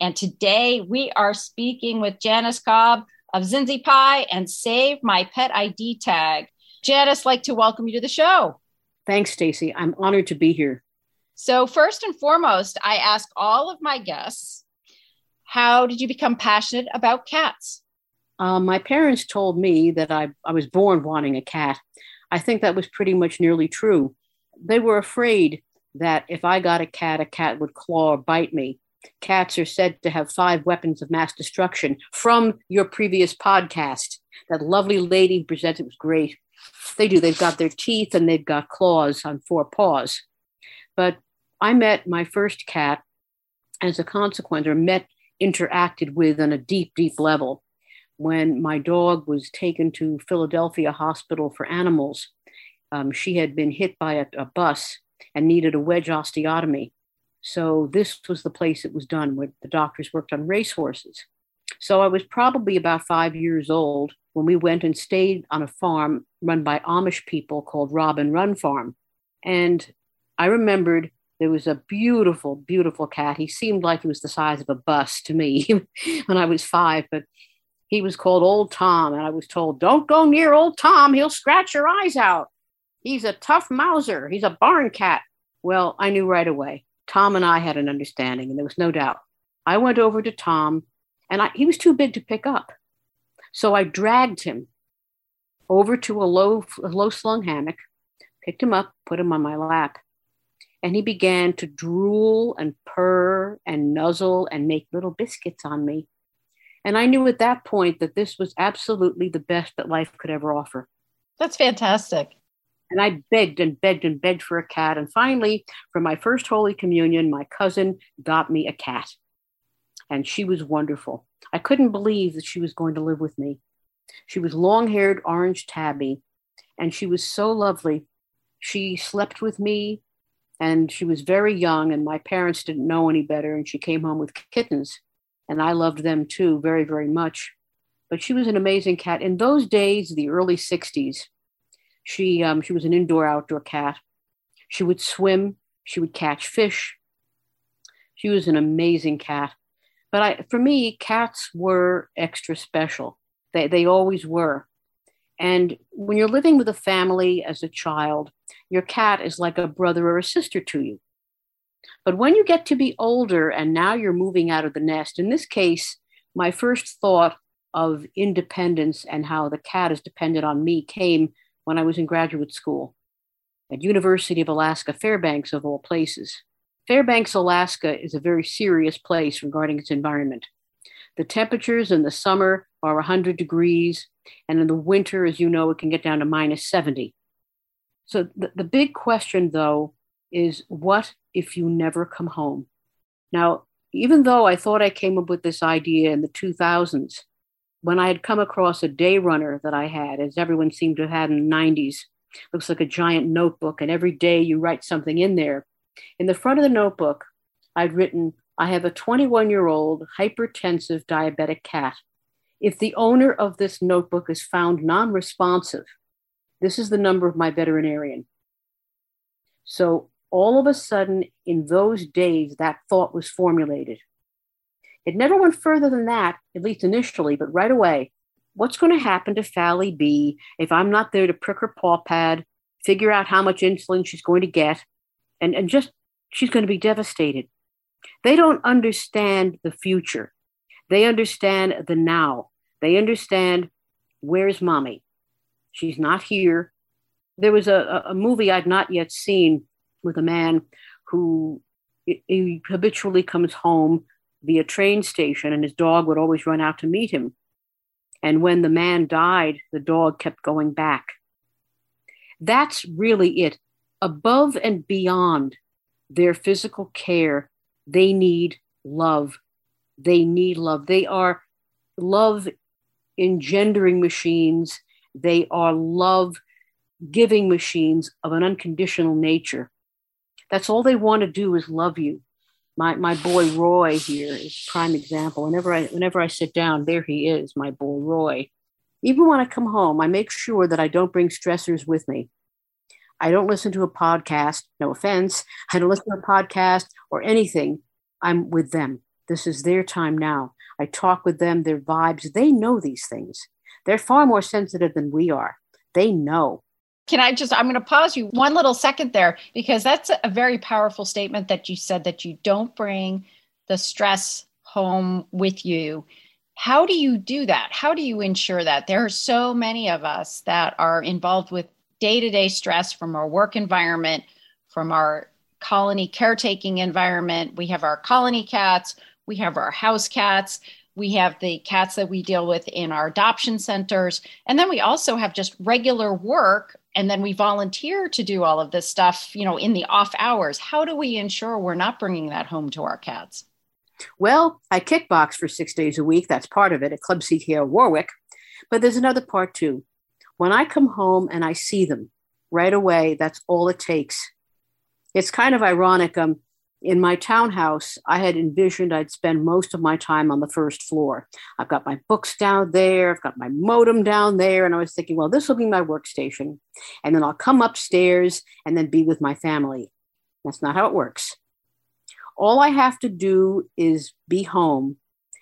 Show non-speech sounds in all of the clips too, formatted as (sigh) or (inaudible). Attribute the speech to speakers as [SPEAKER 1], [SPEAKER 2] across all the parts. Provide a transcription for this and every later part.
[SPEAKER 1] And today we are speaking with Janice Cobb of Zinzie Pie and Save My Pet ID Tag. Janice, like to welcome you to the show.
[SPEAKER 2] Thanks, Stacy. I'm honored to be here.
[SPEAKER 1] So, first and foremost, I ask all of my guests, how did you become passionate about cats?
[SPEAKER 2] Um, my parents told me that I, I was born wanting a cat. I think that was pretty much nearly true. They were afraid that if I got a cat, a cat would claw or bite me. Cats are said to have five weapons of mass destruction from your previous podcast. That lovely lady presented was great. They do. They've got their teeth and they've got claws on four paws. But I met my first cat as a consequence, or met, interacted with on a deep, deep level when my dog was taken to Philadelphia Hospital for Animals. Um, she had been hit by a, a bus and needed a wedge osteotomy. So this was the place it was done where the doctors worked on racehorses. So I was probably about five years old when we went and stayed on a farm run by Amish people called Robin Run Farm. And I remembered there was a beautiful, beautiful cat. He seemed like he was the size of a bus to me (laughs) when I was five, but he was called Old Tom. And I was told, don't go near Old Tom, he'll scratch your eyes out. He's a tough mouser, he's a barn cat. Well, I knew right away. Tom and I had an understanding, and there was no doubt. I went over to Tom, and I, he was too big to pick up. So I dragged him over to a low, a low slung hammock, picked him up, put him on my lap, and he began to drool and purr and nuzzle and make little biscuits on me. And I knew at that point that this was absolutely the best that life could ever offer.
[SPEAKER 1] That's fantastic.
[SPEAKER 2] And I begged and begged and begged for a cat. And finally, for my first Holy Communion, my cousin got me a cat. And she was wonderful. I couldn't believe that she was going to live with me. She was long haired orange tabby, and she was so lovely. She slept with me, and she was very young, and my parents didn't know any better, and she came home with kittens, and I loved them too very, very much. But she was an amazing cat. In those days, the early 60s, she, um, she was an indoor outdoor cat. She would swim, she would catch fish. She was an amazing cat. But I, for me, cats were extra special. They, they always were. And when you're living with a family as a child, your cat is like a brother or a sister to you. But when you get to be older and now you're moving out of the nest, in this case, my first thought of independence and how the cat is dependent on me came when I was in graduate school at University of Alaska Fairbanks of all places. Fairbanks, Alaska is a very serious place regarding its environment. The temperatures in the summer are 100 degrees, and in the winter, as you know, it can get down to minus 70. So the, the big question, though, is what if you never come home? Now, even though I thought I came up with this idea in the 2000s, when I had come across a day runner that I had, as everyone seemed to have had in the 90s, looks like a giant notebook, and every day you write something in there. In the front of the notebook, I'd written, I have a 21 year old hypertensive diabetic cat. If the owner of this notebook is found non responsive, this is the number of my veterinarian. So all of a sudden, in those days, that thought was formulated. It never went further than that, at least initially, but right away. What's going to happen to Fally B if I'm not there to prick her paw pad, figure out how much insulin she's going to get, and, and just she's going to be devastated. They don't understand the future. They understand the now. They understand where's mommy? She's not here. There was a, a movie I'd not yet seen with a man who he habitually comes home via train station and his dog would always run out to meet him. And when the man died, the dog kept going back. That's really it above and beyond their physical care, they need love They need love. They are love engendering machines. They are love giving machines of an unconditional nature. That's all they want to do is love you. My, my boy Roy here is prime example. Whenever I whenever I sit down, there he is, my boy Roy. Even when I come home, I make sure that I don't bring stressors with me. I don't listen to a podcast, no offense. I don't listen to a podcast or anything. I'm with them. This is their time now. I talk with them, their vibes. They know these things. They're far more sensitive than we are. They know.
[SPEAKER 1] Can I just, I'm going to pause you one little second there because that's a very powerful statement that you said that you don't bring the stress home with you. How do you do that? How do you ensure that? There are so many of us that are involved with day to day stress from our work environment, from our colony caretaking environment. We have our colony cats, we have our house cats, we have the cats that we deal with in our adoption centers. And then we also have just regular work. And then we volunteer to do all of this stuff, you know, in the off hours. How do we ensure we're not bringing that home to our cats?
[SPEAKER 2] Well, I kickbox for six days a week. That's part of it at Club CKO Warwick. But there's another part too. When I come home and I see them right away, that's all it takes. It's kind of ironic. Um, in my townhouse, I had envisioned I'd spend most of my time on the first floor. I've got my books down there, I've got my modem down there, and I was thinking, well, this will be my workstation. And then I'll come upstairs and then be with my family. That's not how it works. All I have to do is be home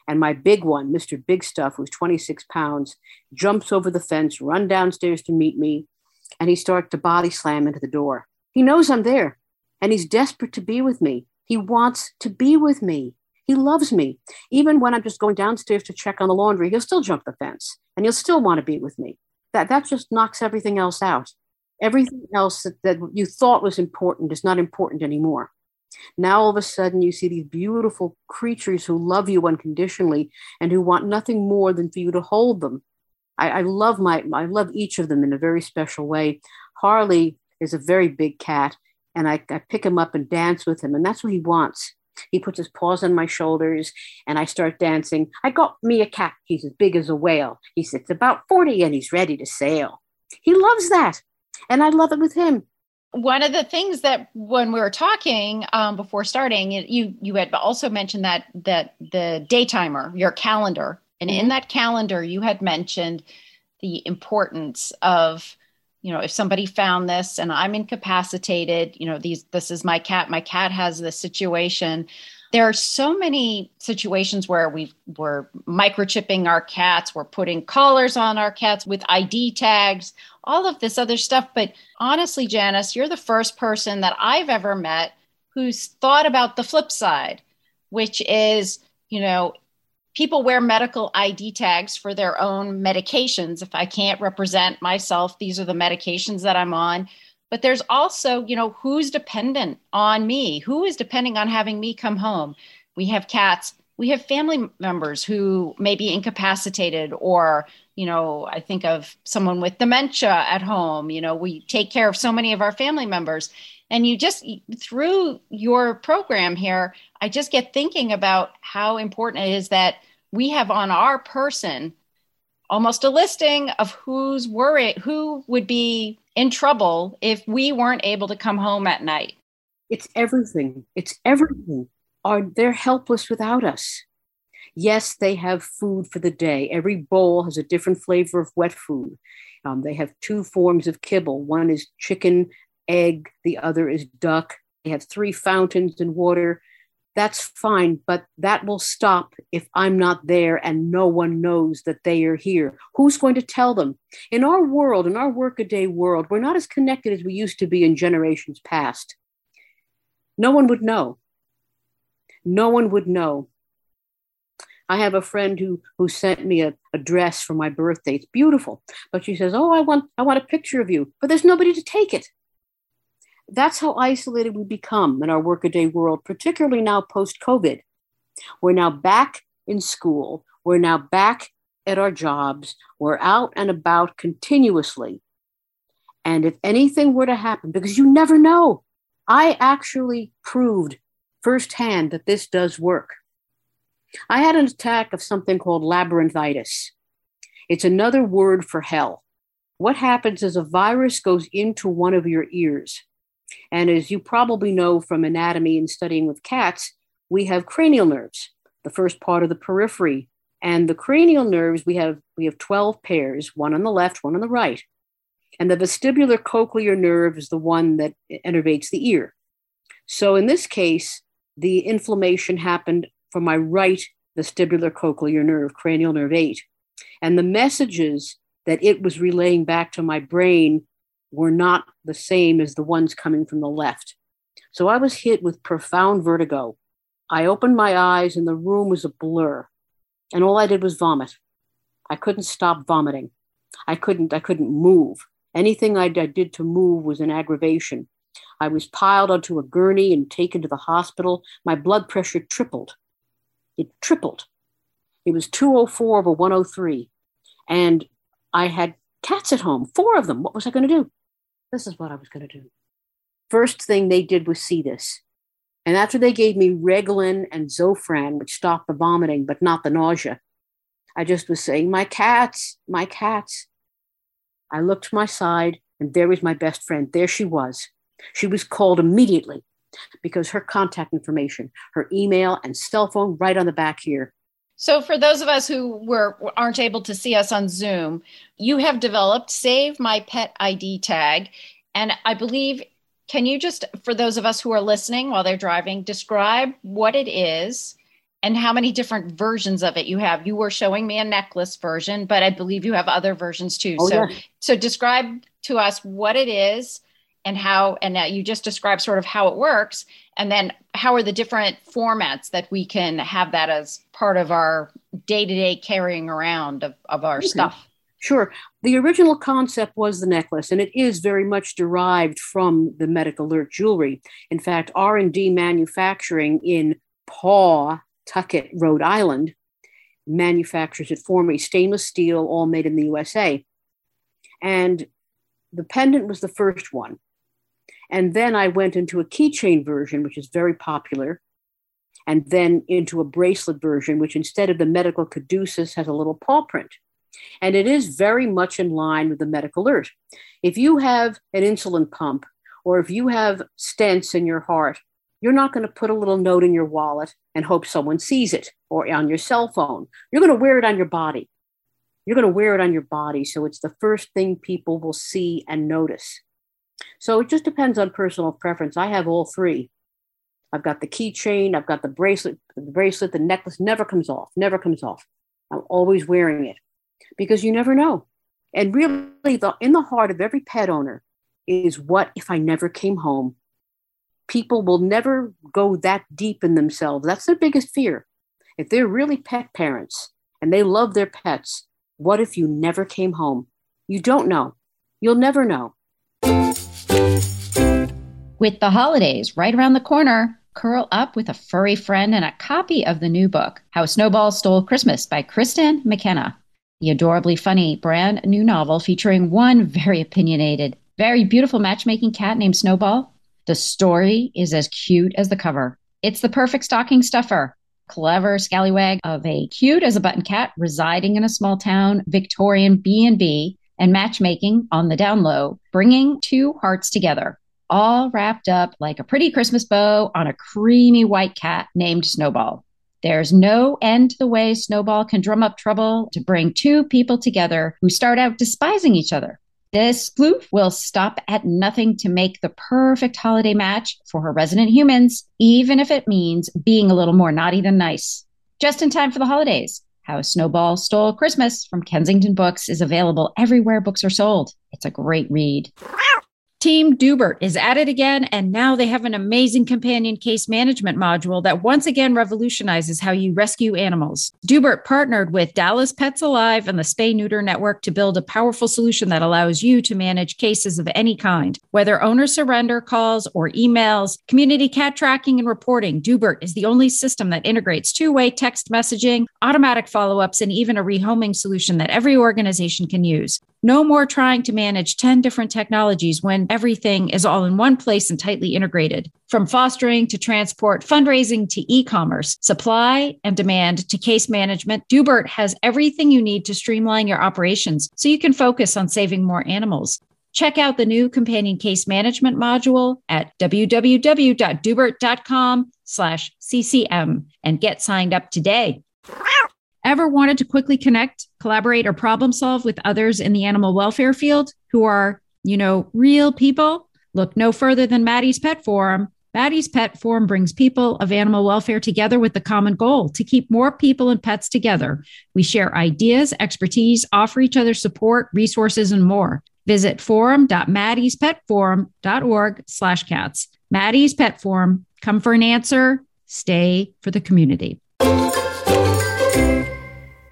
[SPEAKER 2] and my big one, Mr. Big Stuff, who's 26 pounds, jumps over the fence, run downstairs to meet me, and he starts to body slam into the door. He knows I'm there, and he's desperate to be with me. He wants to be with me. He loves me. Even when I'm just going downstairs to check on the laundry, he'll still jump the fence and he'll still want to be with me. That, that just knocks everything else out. Everything else that, that you thought was important is not important anymore. Now all of a sudden you see these beautiful creatures who love you unconditionally and who want nothing more than for you to hold them. I, I love my I love each of them in a very special way. Harley is a very big cat, and I, I pick him up and dance with him, and that's what he wants. He puts his paws on my shoulders and I start dancing. I got me a cat. He's as big as a whale. He sits about 40 and he's ready to sail. He loves that. And I love it with him
[SPEAKER 1] one of the things that when we were talking um, before starting you you had also mentioned that that the day timer your calendar and mm-hmm. in that calendar you had mentioned the importance of you know if somebody found this and i'm incapacitated you know these this is my cat my cat has this situation. There are so many situations where we we're microchipping our cats we're putting collars on our cats with id tags all of this other stuff. But honestly janice you're the first person that i've ever met who's thought about the flip side which is you know people wear medical id tags for their own medications. If i can't represent myself these are the medications that i'm on. But there's also you know who's dependent on me? Who is depending on having me come home? We have cats. We have family members who may be incapacitated or you know i think of someone with dementia at home. You know we take care of so many of our family members and you just through your program here i just get thinking about how important it is that we have on our person almost a listing of who's worried who would be in trouble if we weren't able to come home at night.
[SPEAKER 2] It's everything. It's everything. Are they're helpless without us? Yes, they have food for the day. Every bowl has a different flavor of wet food. Um, they have two forms of kibble. One is chicken, egg. The other is duck. They have three fountains and water that's fine, but that will stop if I'm not there and no one knows that they are here. Who's going to tell them? In our world, in our workaday world, we're not as connected as we used to be in generations past. No one would know. No one would know. I have a friend who who sent me a, a dress for my birthday. It's beautiful, but she says, "Oh, I want I want a picture of you," but there's nobody to take it that's how isolated we become in our workaday world, particularly now post COVID. We're now back in school. We're now back at our jobs. We're out and about continuously. And if anything were to happen, because you never know, I actually proved firsthand that this does work. I had an attack of something called labyrinthitis. It's another word for hell. What happens is a virus goes into one of your ears. And as you probably know from anatomy and studying with cats, we have cranial nerves, the first part of the periphery. And the cranial nerves, we have, we have 12 pairs, one on the left, one on the right. And the vestibular cochlear nerve is the one that innervates the ear. So in this case, the inflammation happened from my right vestibular cochlear nerve, cranial nerve 8. And the messages that it was relaying back to my brain were not the same as the ones coming from the left. So I was hit with profound vertigo. I opened my eyes and the room was a blur. And all I did was vomit. I couldn't stop vomiting. I couldn't I couldn't move. Anything I did to move was an aggravation. I was piled onto a gurney and taken to the hospital. My blood pressure tripled. It tripled. It was 204 over 103. And I had cats at home, four of them. What was I going to do? This is what I was going to do. First thing they did was see this. And after they gave me Reglan and Zofran, which stopped the vomiting, but not the nausea, I just was saying, My cats, my cats. I looked to my side, and there was my best friend. There she was. She was called immediately because her contact information, her email and cell phone right on the back here.
[SPEAKER 1] So for those of us who were aren't able to see us on Zoom, you have developed Save My Pet ID tag and I believe can you just for those of us who are listening while they're driving describe what it is and how many different versions of it you have. You were showing me a necklace version, but I believe you have other versions too. Oh, so yeah. so describe to us what it is and how and you just described sort of how it works. And then how are the different formats that we can have that as part of our day-to-day carrying around of, of our okay. stuff?
[SPEAKER 2] Sure. The original concept was the necklace and it is very much derived from the medical alert jewelry. In fact r&d manufacturing in paw tucket rhode island manufactures it for me. Stainless steel all made in the usa and the pendant was the first one and then I went into a keychain version, which is very popular, and then into a bracelet version, which instead of the medical caduceus has a little paw print. And it is very much in line with the medical alert. If you have an insulin pump or if you have stents in your heart, you're not going to put a little note in your wallet and hope someone sees it or on your cell phone. You're going to wear it on your body. You're going to wear it on your body. So it's the first thing people will see and notice. So it just depends on personal preference. I have all three. I've got the keychain, I've got the bracelet, the bracelet, the necklace never comes off, never comes off. I'm always wearing it because you never know. And really, the, in the heart of every pet owner is what if I never came home? People will never go that deep in themselves. That's their biggest fear. If they're really pet parents and they love their pets, what if you never came home? You don't know. You'll never know.
[SPEAKER 1] With the holidays right around the corner, curl up with a furry friend and a copy of the new book, How Snowball Stole Christmas by Kristen McKenna. The adorably funny brand new novel featuring one very opinionated, very beautiful matchmaking cat named Snowball. The story is as cute as the cover. It's the perfect stocking stuffer. Clever scallywag of a cute as a button cat residing in a small town Victorian B&B and matchmaking on the down low, bringing two hearts together all wrapped up like a pretty Christmas bow on a creamy white cat named Snowball. There's no end to the way Snowball can drum up trouble to bring two people together who start out despising each other. This spoof will stop at nothing to make the perfect holiday match for her resident humans, even if it means being a little more naughty than nice. Just in time for the holidays. How Snowball Stole Christmas from Kensington Books is available everywhere books are sold. It's a great read. Team Doobert is at it again, and now they have an amazing companion case management module that once again revolutionizes how you rescue animals. Doobert partnered with Dallas Pets Alive and the Spay Neuter Network to build a powerful solution that allows you to manage cases of any kind, whether owner surrender calls or emails, community cat tracking and reporting. Doobert is the only system that integrates two way text messaging, automatic follow ups, and even a rehoming solution that every organization can use.
[SPEAKER 3] No more trying to manage 10 different technologies when everything is all in one place and tightly integrated. From fostering to transport, fundraising to e commerce, supply and demand to case management, Doobert has everything you need to streamline your operations so you can focus on saving more animals. Check out the new companion case management module at www.doobert.com slash CCM and get signed up today. Ever wanted to quickly connect, collaborate, or problem solve with others in the animal welfare field who are, you know, real people? Look no further than Maddie's Pet Forum. Maddie's Pet Forum brings people of animal welfare together with the common goal to keep more people and pets together. We share ideas, expertise, offer each other support, resources, and more. Visit forum.maddiespetforum.org slash cats. Maddie's Pet Forum. Come for an answer. Stay for the community.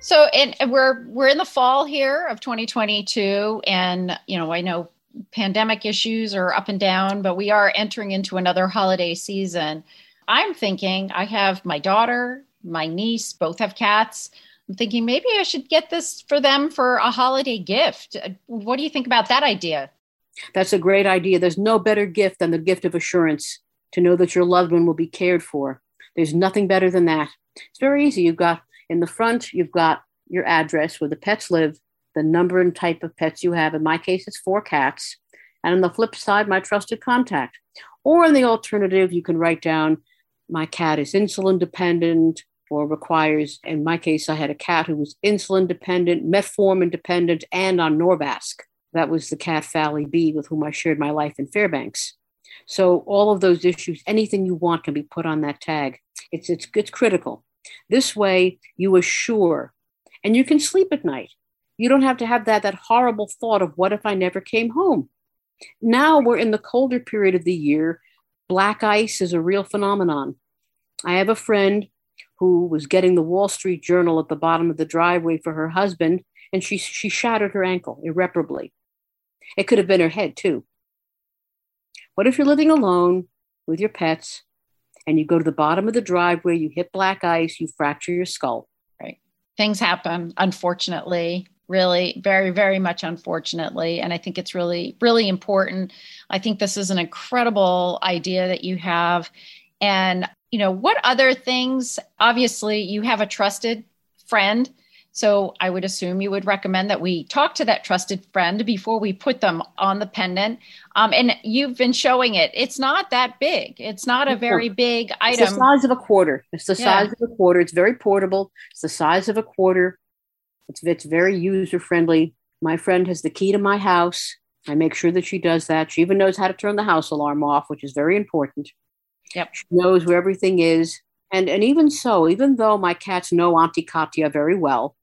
[SPEAKER 1] So, and we're we're in the fall here of 2022, and you know, I know pandemic issues are up and down, but we are entering into another holiday season. I'm thinking I have my daughter, my niece, both have cats. I'm thinking maybe I should get this for them for a holiday gift. What do you think about that idea?
[SPEAKER 2] That's a great idea. There's no better gift than the gift of assurance to know that your loved one will be cared for. There's nothing better than that. It's very easy. You've got in the front, you've got your address where the pets live, the number and type of pets you have. In my case, it's four cats. And on the flip side, my trusted contact. Or in the alternative, you can write down my cat is insulin dependent, or requires, in my case, I had a cat who was insulin dependent, metformin dependent, and on Norvasc. That was the cat Fally B with whom I shared my life in Fairbanks. So all of those issues, anything you want can be put on that tag. It's, it's, it's critical. This way you assure, and you can sleep at night. You don't have to have that, that horrible thought of what if I never came home? Now we're in the colder period of the year. Black ice is a real phenomenon. I have a friend who was getting the Wall Street Journal at the bottom of the driveway for her husband, and she, she shattered her ankle irreparably. It could have been her head, too. What if you're living alone with your pets and you go to the bottom of the driveway, you hit black ice, you fracture your skull?
[SPEAKER 1] Right. Things happen, unfortunately really very very much unfortunately and i think it's really really important i think this is an incredible idea that you have and you know, what other things? Obviously, you have a trusted friend. So I would assume you would recommend that we talk to that trusted friend before we put them on the pendant. Um, and you've been showing it. It's not that big. It's not a very big item.
[SPEAKER 2] It's the size of a quarter. It's the size of a quarter. It's very portable. It's the size of a quarter. It's, it's very user friendly. My friend has the key to my house. I make sure that she does that. She even knows how to turn the house alarm off, which is very important.
[SPEAKER 1] Yep.
[SPEAKER 2] She knows where everything is. And, and even so, even though my cats know Auntie Katya very well,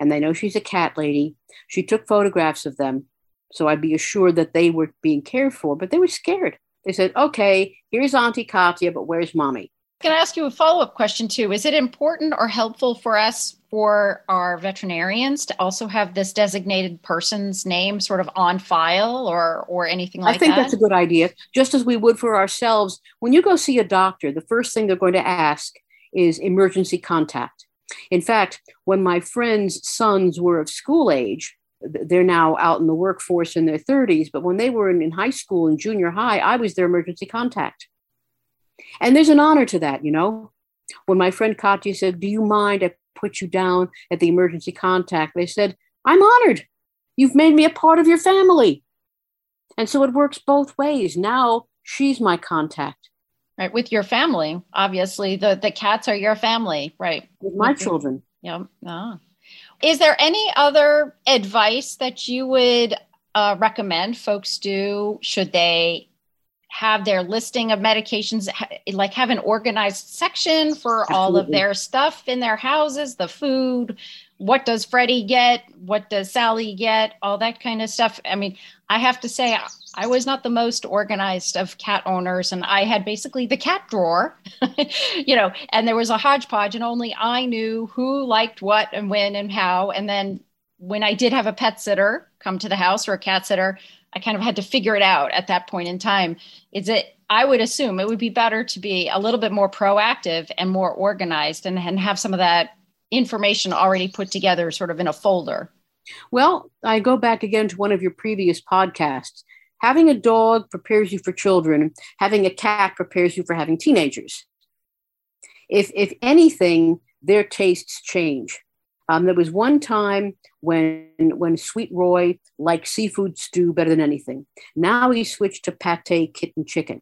[SPEAKER 2] and they know she's a cat lady, she took photographs of them. So I'd be assured that they were being cared for, but they were scared. They said, okay, here's Auntie Katya, but where's mommy?
[SPEAKER 1] Can I ask you a follow up question too? Is it important or helpful for us, for our veterinarians, to also have this designated person's name sort of on file or or anything like that?
[SPEAKER 2] I think that? that's a good idea. Just as we would for ourselves, when you go see a doctor, the first thing they're going to ask is emergency contact. In fact, when my friends' sons were of school age, they're now out in the workforce in their 30s, but when they were in, in high school and junior high, I was their emergency contact. And there's an honor to that, you know. When my friend Katya said, Do you mind I put you down at the emergency contact? They said, I'm honored. You've made me a part of your family. And so it works both ways. Now she's my contact.
[SPEAKER 1] Right. With your family. Obviously, the, the cats are your family. Right.
[SPEAKER 2] With my With children.
[SPEAKER 1] Yeah. Oh. Is there any other advice that you would uh, recommend folks do should they have their listing of medications like have an organized section for Absolutely. all of their stuff in their houses the food what does freddie get what does sally get all that kind of stuff i mean i have to say i was not the most organized of cat owners and i had basically the cat drawer (laughs) you know and there was a hodgepodge and only i knew who liked what and when and how and then when i did have a pet sitter come to the house or a cat sitter I kind of had to figure it out at that point in time. Is it, I would assume it would be better to be a little bit more proactive and more organized and, and have some of that information already put together sort of in a folder.
[SPEAKER 2] Well, I go back again to one of your previous podcasts. Having a dog prepares you for children, having a cat prepares you for having teenagers. If, if anything, their tastes change. Um, there was one time when when Sweet Roy liked seafood stew better than anything. Now he switched to pate kitten chicken.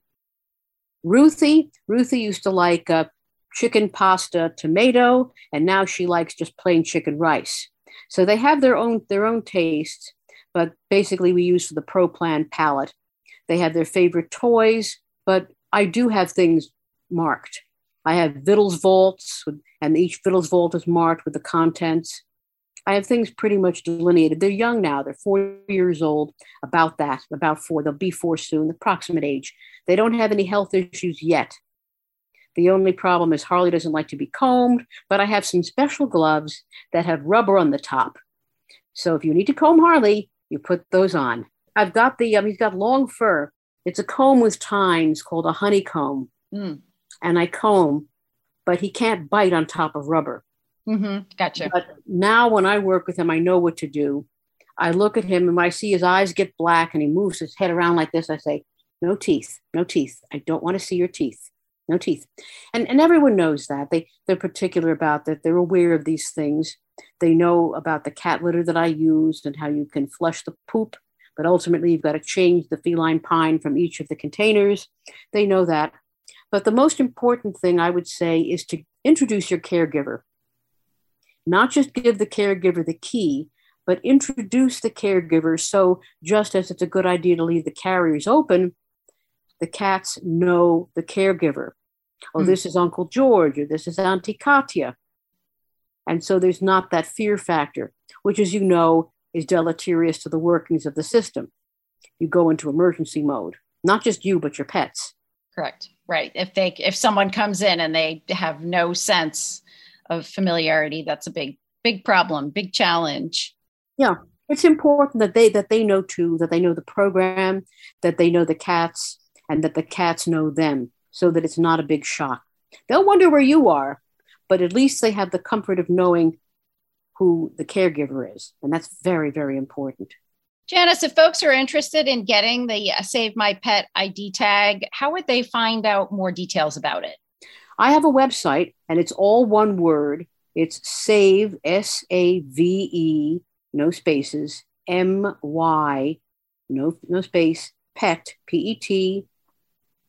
[SPEAKER 2] Ruthie, Ruthie used to like uh, chicken pasta tomato, and now she likes just plain chicken rice. So they have their own their own tastes, but basically we use the Pro Plan palette. They have their favorite toys, but I do have things marked. I have Vittles vaults, and each Vittles vault is marked with the contents. I have things pretty much delineated. They're young now. They're four years old, about that, about four. They'll be four soon, the approximate age. They don't have any health issues yet. The only problem is Harley doesn't like to be combed, but I have some special gloves that have rubber on the top. So if you need to comb Harley, you put those on. I've got the, um, he's got long fur. It's a comb with tines called a honeycomb. Mm and I comb, but he can't bite on top of rubber.
[SPEAKER 1] Mm-hmm. Gotcha.
[SPEAKER 2] But now when I work with him, I know what to do. I look at him and when I see his eyes get black and he moves his head around like this, I say, no teeth, no teeth. I don't want to see your teeth. No teeth. And, and everyone knows that. They, they're particular about that. They're aware of these things. They know about the cat litter that I use and how you can flush the poop, but ultimately you've got to change the feline pine from each of the containers. They know that. But the most important thing I would say is to introduce your caregiver. Not just give the caregiver the key, but introduce the caregiver so just as it's a good idea to leave the carriers open, the cats know the caregiver. Oh, mm. this is Uncle George, or this is Auntie Katya. And so there's not that fear factor, which, as you know, is deleterious to the workings of the system. You go into emergency mode, not just you, but your pets.
[SPEAKER 1] Correct. Right. If they if someone comes in and they have no sense of familiarity, that's a big big problem, big challenge.
[SPEAKER 2] Yeah. It's important that they that they know too, that they know the program, that they know the cats, and that the cats know them, so that it's not a big shock. They'll wonder where you are, but at least they have the comfort of knowing who the caregiver is. And that's very, very important.
[SPEAKER 1] Janice, if folks are interested in getting the uh, Save My Pet ID tag, how would they find out more details about it?
[SPEAKER 2] I have a website and it's all one word. It's save, S A V E, no spaces, M Y, no, no space, pet, P E T,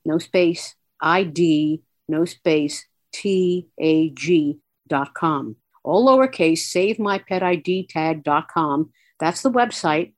[SPEAKER 2] no space, I D, no space, T A G dot com. All lowercase, save my pet ID tag.com. That's the website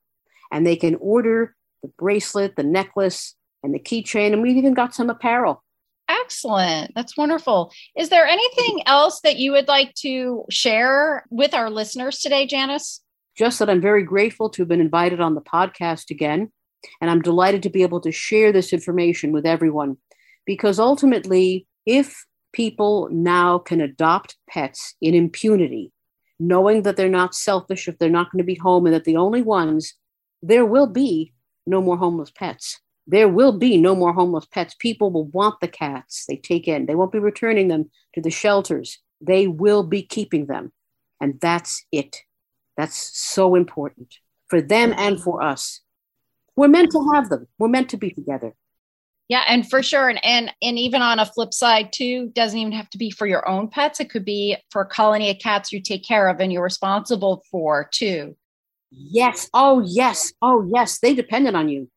[SPEAKER 2] and they can order the bracelet, the necklace, and the keychain. And we've even got some apparel.
[SPEAKER 1] Excellent. That's wonderful. Is there anything else that you would like to share with our listeners today, Janice?
[SPEAKER 2] Just that I'm very grateful to have been invited on the podcast again. And I'm delighted to be able to share this information with everyone because ultimately, if people now can adopt pets in impunity, knowing that they're not selfish, if they're not going to be home, and that the only ones there will be no more homeless pets. There will be no more homeless pets. People will want the cats they take in. They won't be returning them to the shelters. They will be keeping them. And that's it. That's so important for them and for us. We're meant to have them. We're meant to be together.
[SPEAKER 1] Yeah, and for sure, and and and even on a flip side too, doesn't even have to be for your own pets. It could be for a colony of cats you take care of and you're responsible for too.
[SPEAKER 2] Yes. Oh, yes. Oh, yes. They depended on you.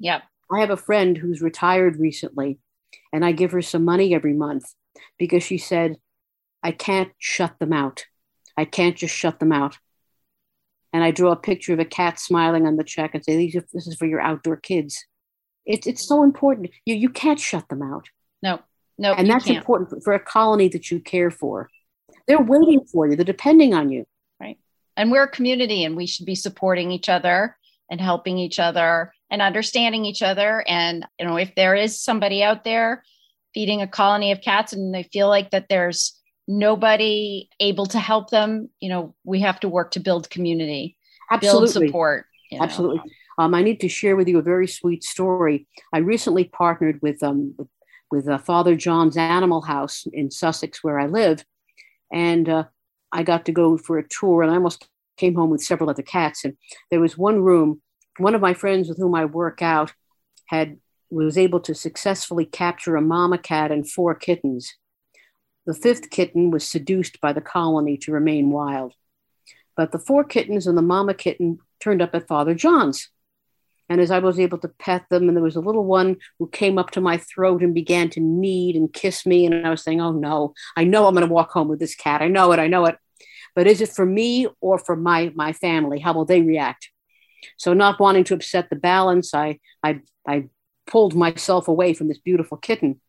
[SPEAKER 1] Yep.
[SPEAKER 2] I have a friend who's retired recently, and I give her some money every month because she said, I can't shut them out. I can't just shut them out. And I draw a picture of a cat smiling on the check and say, These are, This is for your outdoor kids. It's, it's so important. You, you can't shut them out.
[SPEAKER 1] No, no.
[SPEAKER 2] And that's can't. important for a colony that you care for. They're waiting for you, they're depending on you Right.
[SPEAKER 1] and we're a community and we should be supporting each other and helping each other and understanding each other and you know if there is somebody out there feeding a colony of cats and they feel like that there's nobody able to help them you know we have to work to build community
[SPEAKER 2] absolutely
[SPEAKER 1] build support
[SPEAKER 2] you know. absolutely um, i need to share with you a very sweet story i recently partnered with um, with, uh, father john's animal house in sussex where i live and uh, I got to go for a tour and I almost came home with several other cats, and there was one room. One of my friends with whom I work out had was able to successfully capture a mama cat and four kittens. The fifth kitten was seduced by the colony to remain wild. But the four kittens and the mama kitten turned up at Father John's. And as I was able to pet them, and there was a little one who came up to my throat and began to knead and kiss me. And I was saying, Oh no, I know I'm going to walk home with this cat. I know it. I know it. But is it for me or for my, my family? How will they react? So, not wanting to upset the balance, I, I, I pulled myself away from this beautiful kitten.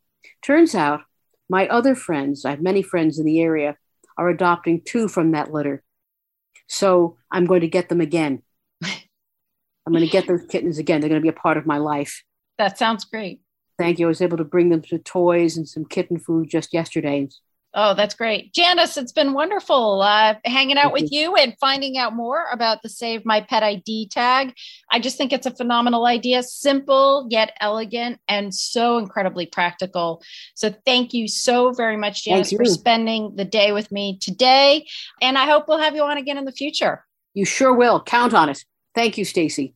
[SPEAKER 2] Turns out my other friends, I have many friends in the area, are adopting two from that litter. So I'm going to get them again. I'm going to get those kittens again. They're going to be a part of my life.
[SPEAKER 1] That sounds great.
[SPEAKER 2] Thank you. I was able to bring them some toys and some kitten food just yesterday.
[SPEAKER 1] Oh, that's great. Janice, it's been wonderful uh, hanging out with you and finding out more about the Save My Pet ID tag. I just think it's a phenomenal idea, simple yet elegant and so incredibly practical. So thank you so very much, Janice, for spending the day with me today. And I hope we'll have you on again in the future.
[SPEAKER 2] You sure will. Count on it. Thank you, Stacy.